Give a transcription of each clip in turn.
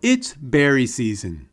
It's berry season.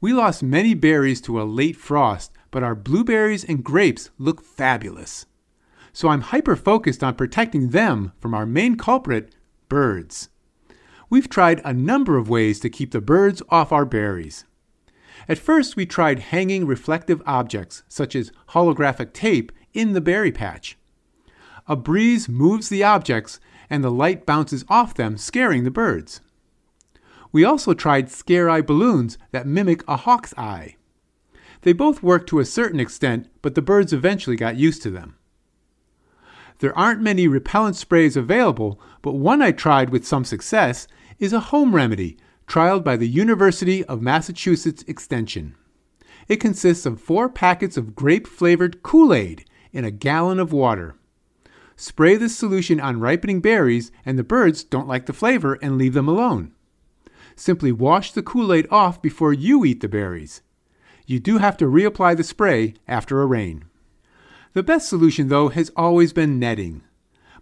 We lost many berries to a late frost, but our blueberries and grapes look fabulous. So I'm hyper focused on protecting them from our main culprit, birds. We've tried a number of ways to keep the birds off our berries. At first, we tried hanging reflective objects, such as holographic tape, in the berry patch. A breeze moves the objects, and the light bounces off them, scaring the birds. We also tried scare eye balloons that mimic a hawk's eye. They both worked to a certain extent, but the birds eventually got used to them. There aren't many repellent sprays available, but one I tried with some success is a home remedy trialed by the University of Massachusetts Extension. It consists of four packets of grape flavored Kool Aid in a gallon of water. Spray this solution on ripening berries, and the birds don't like the flavor and leave them alone. Simply wash the Kool Aid off before you eat the berries. You do have to reapply the spray after a rain. The best solution, though, has always been netting.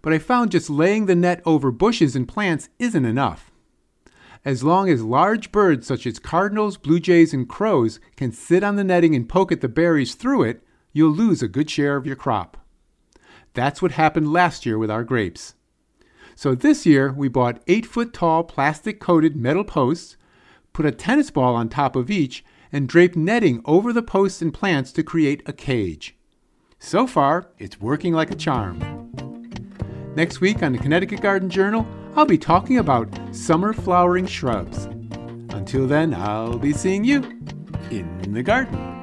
But I found just laying the net over bushes and plants isn't enough. As long as large birds such as cardinals, blue jays, and crows can sit on the netting and poke at the berries through it, you'll lose a good share of your crop. That's what happened last year with our grapes. So this year, we bought 8 foot tall plastic coated metal posts, put a tennis ball on top of each, and draped netting over the posts and plants to create a cage. So far, it's working like a charm. Next week on the Connecticut Garden Journal, I'll be talking about summer flowering shrubs. Until then, I'll be seeing you in the garden.